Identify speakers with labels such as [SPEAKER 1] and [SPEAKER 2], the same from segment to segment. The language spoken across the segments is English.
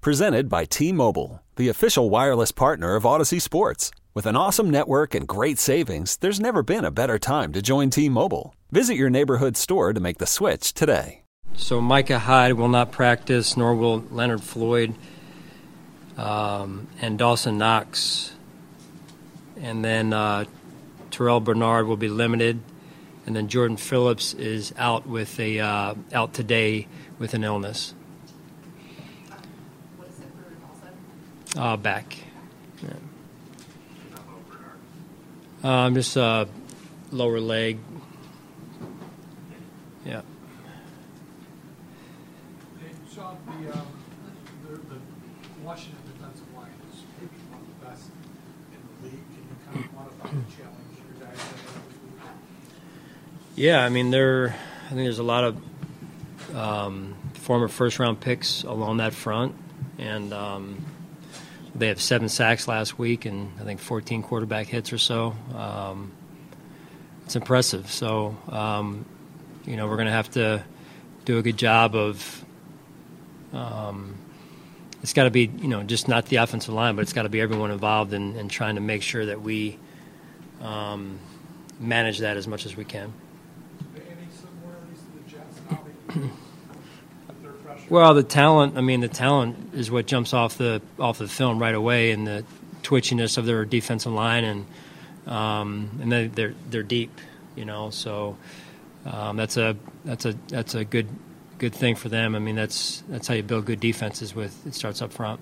[SPEAKER 1] Presented by T Mobile, the official wireless partner of Audacy Sports. With an awesome network and great savings, there's never been a better time to join T Mobile. Visit your neighborhood store to make the switch today.
[SPEAKER 2] So Micah Hyde will not practice, nor will Leonard Floyd um, and Dawson Knox. And then uh, Terrell Bernard will be limited, and then Jordan Phillips is out with a uh, out today with an illness. Uh, back. Yeah. Um, just uh, lower leg. Yeah.
[SPEAKER 3] Hey, Sean, the, um, the, the Washington defensive line is maybe one of the best in the league. Can you kind of quantify the challenge your guys have this week?
[SPEAKER 2] Yeah, I mean, there. I think there's a lot of um, former first-round picks along that front, and um, they have seven sacks last week, and I think 14 quarterback hits or so. Um, it's impressive. So, um, you know, we're going to have to do a good job of. Um, it's got to be, you know, just not the offensive line, but it's got to be everyone involved in, in trying to make sure that we um, manage that as much as we can. Well, the talent. I mean, the talent is what jumps off the off the film right away, and the twitchiness of their defensive line, and um, and they, they're they're deep, you know. So um, that's a that's a that's a good good thing for them. I mean, that's that's how you build good defenses. With it starts up front.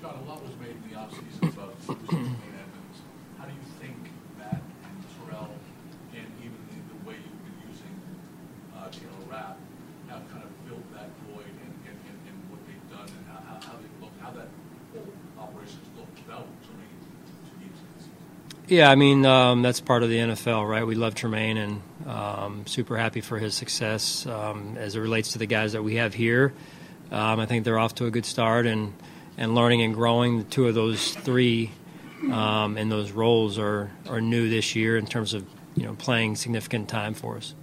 [SPEAKER 4] Sean, a lot was made in the offseason about Edmunds. How do you think that and Terrell and even the, the way you've been using uh, Taylor Rapp have kind of filled that void and, and, and, and what they've done and how, how, they look, how that whole looked without season?
[SPEAKER 2] Yeah, I mean um, that's part of the NFL, right? We love Tremaine and um, super happy for his success um, as it relates to the guys that we have here. Um, I think they're off to a good start and and learning and growing. The two of those three um, in those roles are are new this year in terms of you know playing significant time for us.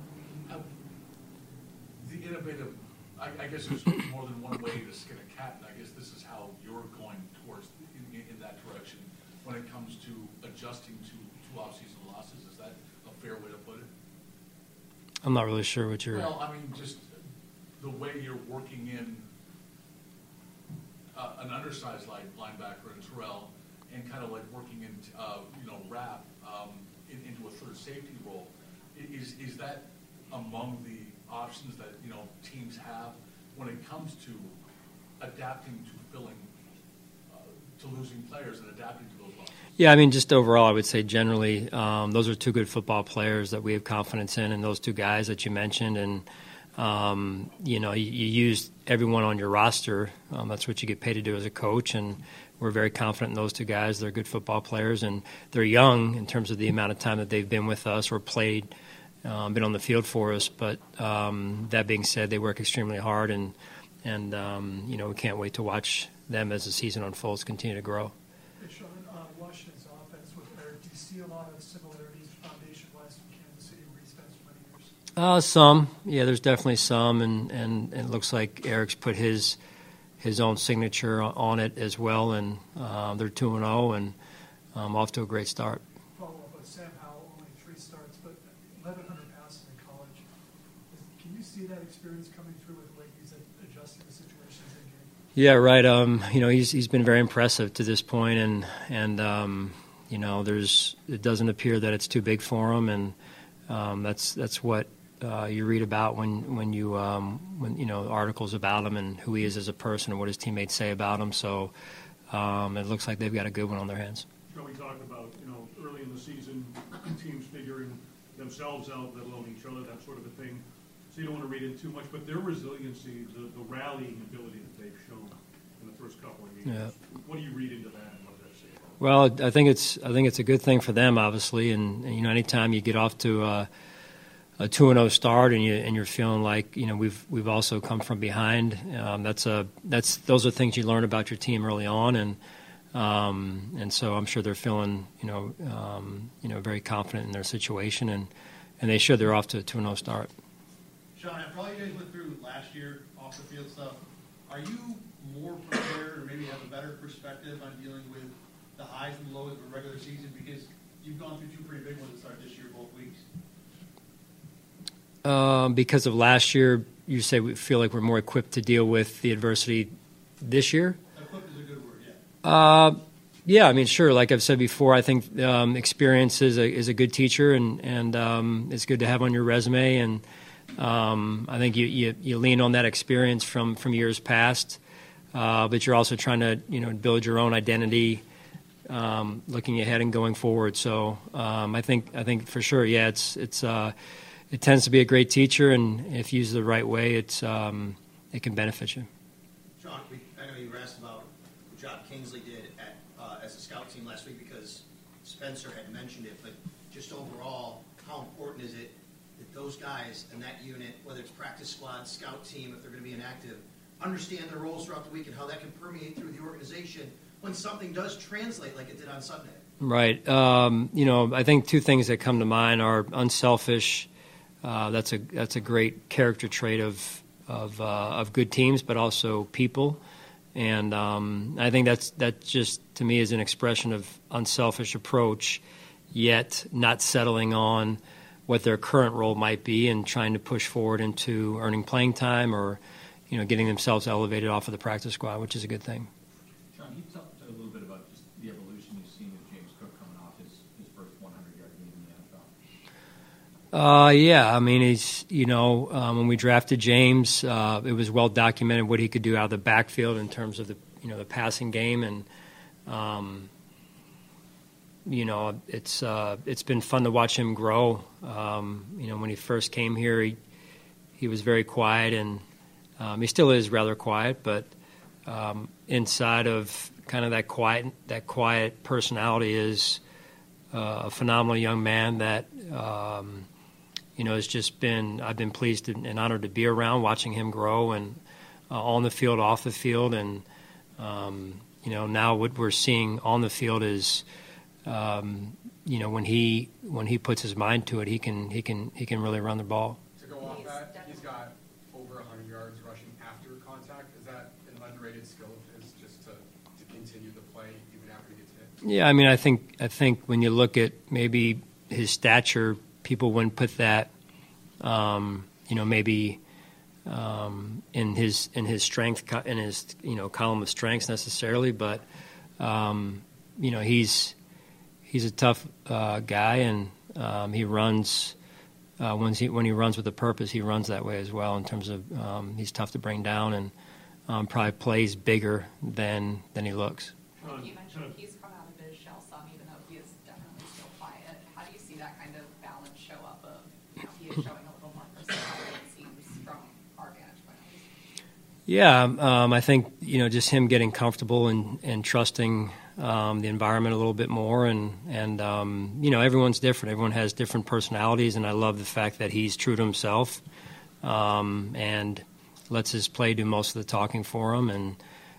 [SPEAKER 4] The innovative, I, I guess there's more than one way to I guess this is how you're going towards, in, in, that direction, when it comes to adjusting to two off-season losses, is that a fair way to put it?
[SPEAKER 2] I'm not really sure what you're.
[SPEAKER 4] Well, I mean, just the way you're working in uh, an undersized line, linebacker in Terrell, and kind of like working in, uh, you know, Rapp um, in, into a third safety role. Is, is that among the options that, you know, teams have when it comes to adapting to filling, uh, to losing players and adapting to those losses?
[SPEAKER 2] Yeah, I mean, just overall, I would say generally, um, those are two good football players that we have confidence in, and those two guys that you mentioned, and um, you know, you, you use everyone on your roster. Um, that's what you get paid to do as a coach, and we're very confident in those two guys. They're good football players, and they're young in terms of the amount of time that they've been with us or played, um, been on the field for us. But um, that being said, they work extremely hard, and and um, you know, we can't wait to watch them as the season unfolds continue to grow.
[SPEAKER 3] Hey, Sean, uh, Washington's offense with Eric, do you see a lot of similarities foundation-wise from Kansas City where he spent so many years?
[SPEAKER 2] Uh, some, yeah. There's definitely some, and, and, and it looks like Eric's put his his own signature on- it as well. And uh, they're two and zero, and um, off to a great start.
[SPEAKER 3] Follow up with Sam Howell, only three starts, but 1,100 passes in college. Can you see that experience coming through with the way he's adjusting to situations in game?
[SPEAKER 2] Yeah, right. Um, you know, he's he's been very impressive to this point, and and um, you know, there's it doesn't appear that it's too big for him, and um, that's that's what uh, you read about when when you um, when you know articles about him and who he is as a person and what his teammates say about him. So um, it looks like they've got a good one on their hands.
[SPEAKER 5] Joe, we talked about, you know, early in the season, teams figuring themselves out, let alone each other, that sort of a thing. So you don't want to read in too much, but their resiliency, the, the rallying ability that they've shown in the first couple of games.
[SPEAKER 2] Yeah.
[SPEAKER 5] What do you read into that, and what does that say about?
[SPEAKER 2] Well, I think it's I think it's a good thing for them, obviously, and, and you know, anytime you get off to a, a two and zero start, and you and you're feeling like you know we've we've also come from behind. Um, that's a that's those are things you learn about your team early on, and um, and so I'm sure they're feeling you know um, you know very confident in their situation, and and they should. They're off to a two and zero start.
[SPEAKER 6] Sean, after all you guys went through last year, off the field stuff, are you more prepared or maybe have a better perspective on dealing with the highs and lows of a regular season? Because you've gone through two pretty big ones to start this year, both weeks.
[SPEAKER 2] Um, because of last year, you say we feel like we're more equipped to deal with the adversity this year.
[SPEAKER 6] Equipped is a good word, yeah.
[SPEAKER 2] Uh, yeah, I mean, sure. Like I've said before, I think um, experience is a, is a good teacher, and and um, it's good to have on your resume. And um, I think you, you you lean on that experience from from years past, uh, but you're also trying to you know build your own identity, um, looking ahead and going forward. So um, I think I think for sure, yeah, it's it's uh, it tends to be a great teacher, and if used the right way, it's um, it can benefit you.
[SPEAKER 6] We, I know you asked about the job Kingsley did uh, as a scout team last week because Spencer had mentioned it, but just overall, how important is it those guys in that unit, whether it's practice squad, scout team, if they're going to be inactive, understand their roles throughout the week and how that can permeate through the organization when something does translate like it did on Sunday?
[SPEAKER 2] Right. Um, you know, I think two things that come to mind are unselfish. Uh, that's a that's a great character trait of of uh, of good teams, but also people. And um, I think that's that just to me is an expression of unselfish approach, yet not settling on what their current role might be and trying to push forward into earning playing time or you know getting themselves elevated off of the practice squad, which is a good thing.
[SPEAKER 7] Sean, can you talk a little bit about just the evolution you've seen with James Cook coming off his, his first 100-yard game in the NFL?
[SPEAKER 2] Uh, yeah, I mean, he's you know um, when we drafted James, uh, it was well documented what he could do out of the backfield in terms of the you know the passing game, and um, you know it's uh, it's been fun to watch him grow. Um, you know, when he first came here, he he was very quiet, and um, he still is rather quiet, but um, inside of kind of that quiet that quiet personality is uh, a phenomenal young man that. Um, you know, has just been I've been pleased and honored to be around, watching him grow and uh, on the field, off the field, and um, you know now what we're seeing on the field is, um, you know, when he when he puts his mind to it, he can he can he can really run the ball.
[SPEAKER 8] To go off that, he's got over 100 yards rushing after contact. Is that an underrated skill of his, just to, to continue the play even after he gets hit?
[SPEAKER 2] Yeah, I mean, I think I think when you look at maybe his stature, people wouldn't put that, um, you know, maybe um, in his in his strength in his you know column of strengths necessarily, but um, you know he's he's a tough uh, guy and um, he runs. Uh, when he when he runs with a purpose, he runs that way as well. In terms of um, he's tough to bring down and um, probably plays bigger than than he looks.
[SPEAKER 5] Sean,
[SPEAKER 9] You mentioned he's come out of his shell some, even though he is definitely still quiet. How do you see that kind of balance show up of, you know, he is showing a little more personality, it seems, from our vantage point?
[SPEAKER 2] Yeah, um, I think you know just him getting comfortable and, and trusting um, the environment a little bit more, and and um, you know everyone's different. Everyone has different personalities, and I love the fact that he's true to himself um, and lets his play do most of the talking for him, and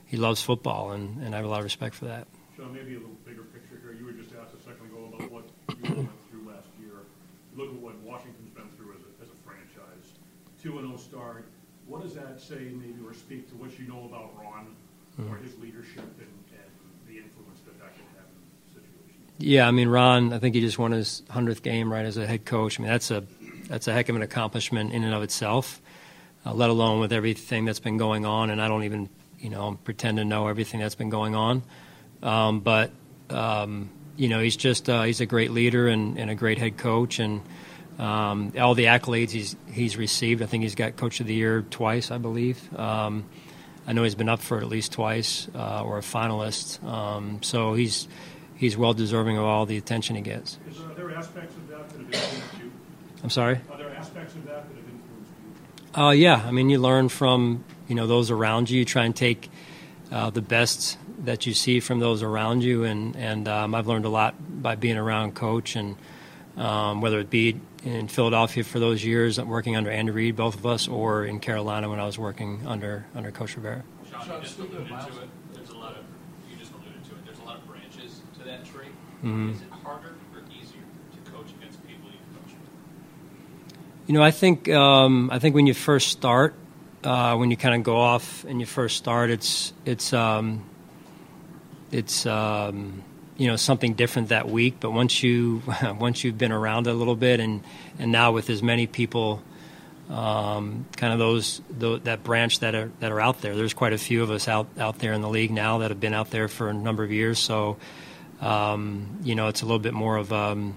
[SPEAKER 2] he loves football, and, and I have a lot of respect for that.
[SPEAKER 5] Sean, maybe a little bigger picture here. You were just asked a second ago about what you went through last year. Look at what Washington's been through as a, as a franchise. Two and oh start. What does that say, maybe, or speak to what you know about Ron or his leadership and, and the influence that that can have in situations?
[SPEAKER 2] Yeah, I mean Ron, I think he just won his hundredth game right as a head coach. I mean that's a that's a heck of an accomplishment in and of itself, uh, let alone with everything that's been going on. And I don't even you know pretend to know everything that's been going on, um, but um, you know he's just uh, he's a great leader and, and a great head coach and. Um, all the accolades he's he's received. I think he's got Coach of the Year twice, I believe. Um, I know he's been up for at least twice uh, or a finalist. Um, so he's he's well deserving of all the attention he gets.
[SPEAKER 5] Is there, are there aspects of that that have influenced you?
[SPEAKER 2] I'm sorry.
[SPEAKER 5] Are there aspects of that that have influenced you?
[SPEAKER 2] Uh, yeah, I mean you learn from you know those around you. You try and take uh, the best that you see from those around you, and and um, I've learned a lot by being around Coach, and um, whether it be in Philadelphia for those years working under Andy Reid, both of us, or in Carolina when I was working under under Coach Rivera.
[SPEAKER 7] Sean, you just alluded to it. There's a lot of, you just alluded to it. There's a lot of branches to that
[SPEAKER 2] Mhm.
[SPEAKER 7] Is it harder or easier to coach against people you've coached with?
[SPEAKER 2] You know, I think um, I think when you first start, uh, when you kind of go off and you first start, it's it's um, it's um, you know something different that week. But once you once you've been around a little bit, and and now with as many people, um, kind of those tho- that branch that are that are out there. There's quite a few of us out out there in the league now that have been out there for a number of years. So um, you know, it's a little bit more of um,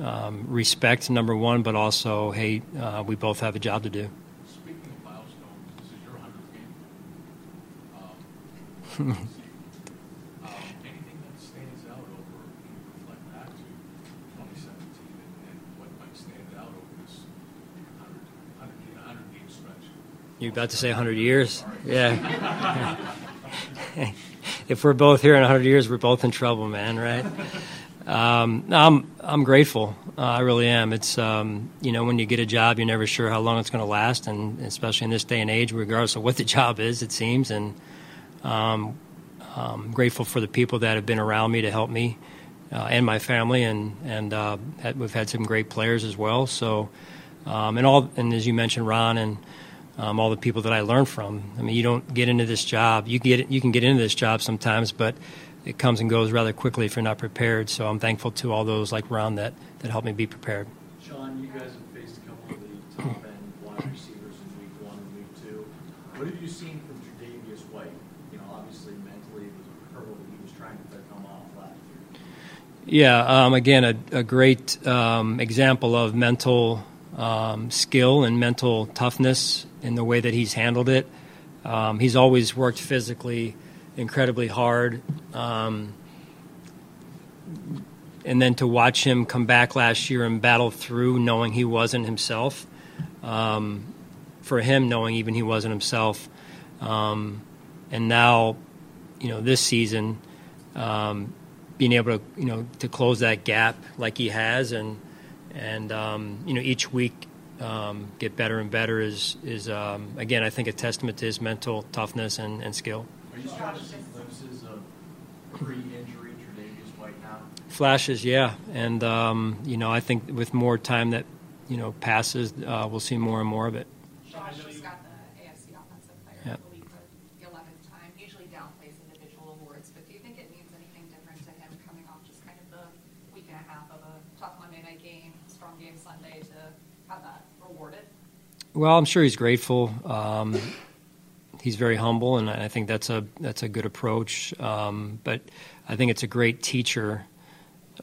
[SPEAKER 2] um, respect, number one, but also, hey, uh, we both have a job to do.
[SPEAKER 4] Speaking of milestones, this is your hundredth game. Um, um, anything that stands out over, you reflect back to 2017 and, and what might stand out over this 100, 100, 100 game stretch?
[SPEAKER 2] You're about to say 100 years? Yeah. if we're both here in 100 years, we're both in trouble, man, right? Um, I'm I'm grateful. Uh, I really am. It's um, you know when you get a job, you're never sure how long it's going to last, and especially in this day and age, regardless of what the job is, it seems. And um, I'm grateful for the people that have been around me to help me uh, and my family, and and uh, we've had some great players as well. So, um, and all and as you mentioned, Ron and um, all the people that I learned from. I mean, you don't get into this job. You can get you can get into this job sometimes, but it comes and goes rather quickly if you're not prepared. So I'm thankful to all those like Ron that that helped me be prepared.
[SPEAKER 10] Sean, you guys have faced a couple of the top end wide receivers in week one and week two. What have you seen from Tre'Davious White? You know, obviously mentally it was a hurdle that he was trying to come off last year.
[SPEAKER 2] Yeah, um, again, a, a great um, example of mental um, skill and mental toughness in the way that he's handled it. Um, he's always worked physically incredibly hard. Um, and then to watch him come back last year and battle through knowing he wasn't himself, um, for him knowing even he wasn't himself, um, and now, you know, this season, um, being able to you know to close that gap like he has, and and um, you know each week um, get better and better is is um, again I think a testament to his mental toughness and, and skill.
[SPEAKER 10] Are you starting to see glimpses of pre-injury Tre'Davious White now?
[SPEAKER 2] Flashes, yeah, and um, you know I think with more time that you know passes, uh, we'll see more and more of it.
[SPEAKER 9] Josh just got the AFC Offensive Player
[SPEAKER 2] Yeah.
[SPEAKER 9] of the Week for the eleventh time. Usually downplays individual awards, but do you think it means anything different to him coming off just kind of the week and a half of a tough Monday night game, strong game Sunday to have that rewarded?
[SPEAKER 2] Well, I'm sure he's grateful. Um, he's very humble, and I think that's a that's a good approach. Um, but I think it's a great teacher.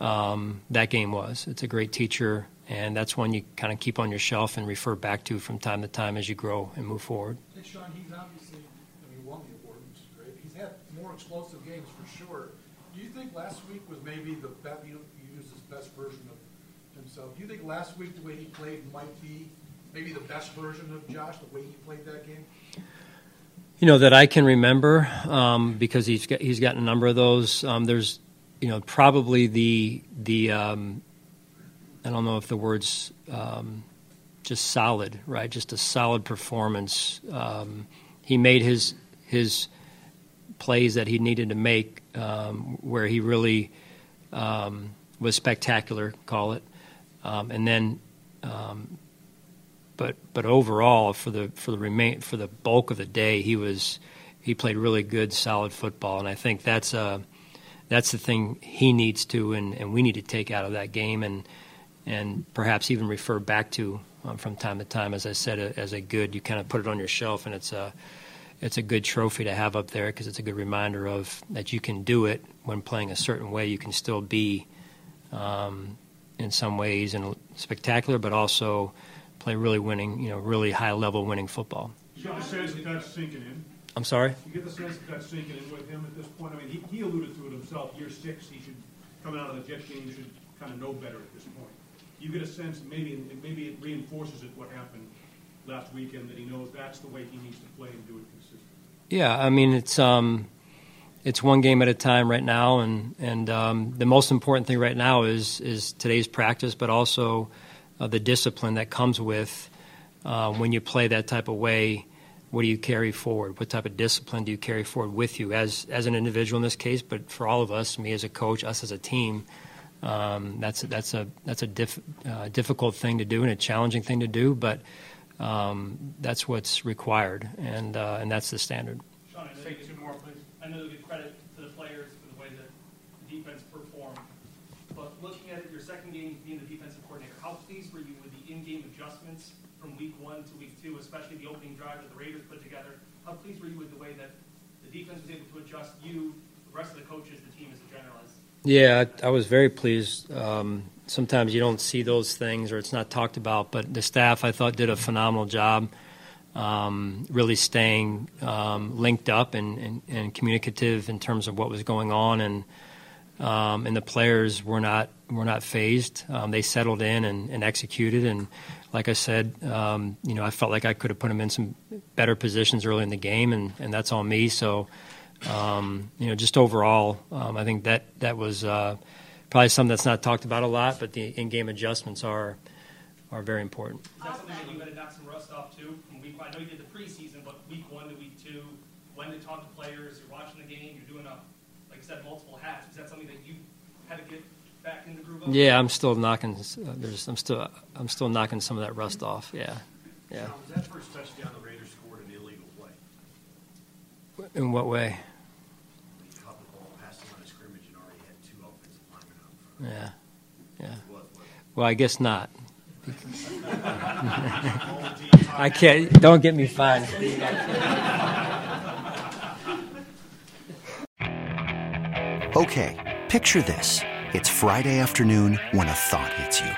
[SPEAKER 2] Um, that game was. It's a great teacher, and that's one you kind of keep on your shelf and refer back to from time to time as you grow and move forward.
[SPEAKER 3] Hey, Sean, he's obviously, I mean, won the award, which is great. He's had more explosive games for sure. Do you think last week was maybe the best, you you used his best version of himself? Do you think last week, the way he played might be maybe the best version of Josh, the way he played that game?
[SPEAKER 2] You know that I can remember um, because he's got, he's gotten a number of those. Um, there's, you know, probably the the um, I don't know if the words um, just solid, right? Just a solid performance. Um, he made his his plays that he needed to make, um, where he really was spectacular. Call it, um, and then. Um, but but overall, for the for the remain for the bulk of the day, he was he played really good, solid football, and I think that's uh that's the thing he needs to and, and we need to take out of that game and and perhaps even refer back to um, from time to time. As I said, uh, as a good, you kind of put it on your shelf, and it's a it's a good trophy to have up there because it's a good reminder of that you can do it when playing a certain way. You can still be um, in some ways and spectacular, but also play really winning, you know, really high level winning football.
[SPEAKER 5] You get the sense that that's sinking in?
[SPEAKER 2] I'm sorry.
[SPEAKER 5] You get the sense that that's sinking in with him at this point? I mean, he, he alluded to it himself, year six, he should, coming out of the Jet game, should kind of know better at this point. You get a sense, maybe, maybe it reinforces it, what happened last weekend, that he knows that's the way he needs to play and do it consistently.
[SPEAKER 2] Yeah, I mean it's um, it's one game at a time right now, and and um, the most important thing right now is is today's practice, but also uh, the discipline that comes with uh, when you play that type of way. What do you carry forward? What type of discipline do you carry forward with you as as an individual in this case, but for all of us, me as a coach, us as a team? Um, that's that's a that's a diff, uh, difficult thing to do and a challenging thing to do, but um, that's what's required, and uh, and that's the standard.
[SPEAKER 11] Sean, I know, you give, credit to the players for the way that the defense performed, but looking at it, your second game being the defensive coordinator, how pleased were you with the in-game adjustments from week one to week two, especially the opening drive that the Raiders put together? How pleased were you with the way that the defense was able to adjust you, the rest of the coaches, the team as a general?
[SPEAKER 2] Yeah, I, I was very pleased. Um, sometimes you don't see those things or it's not talked about, but the staff I thought did a phenomenal job. Um, really staying um, linked up and, and, and, communicative in terms of what was going on, and um, and the players were not were not phased. Um, they settled in and, and, executed, and like I said, um, you know, I felt like I could have put them in some better positions early in the game, and, and that's on me. So um, you know, just overall, I think that that was uh, probably something that's not talked about a lot, but the in-game adjustments are are very important.
[SPEAKER 11] Is that something that you to knock some rust off too? I know you did the preseason, but week one to week two, when to talk to players, you're watching the game, you're doing a, like I said, multiple hats. Is that something that you had to get back in the groove of?
[SPEAKER 2] Yeah, I'm still knocking. Uh, there's, I'm still, I'm still knocking some of that rust off. Yeah, yeah.
[SPEAKER 12] Now, was that first touchdown the Raiders scored an illegal play?
[SPEAKER 2] In what way? Yeah, yeah. Well, I guess not. I can't. Don't get me fined.
[SPEAKER 13] Okay, picture this: it's Friday afternoon when a thought hits you.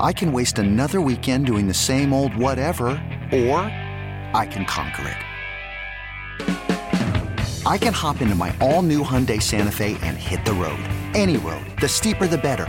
[SPEAKER 13] I can waste another weekend doing the same old whatever, or I can conquer it. I can hop into my all-new Hyundai Santa Fe and hit the road. Any road. The steeper the better.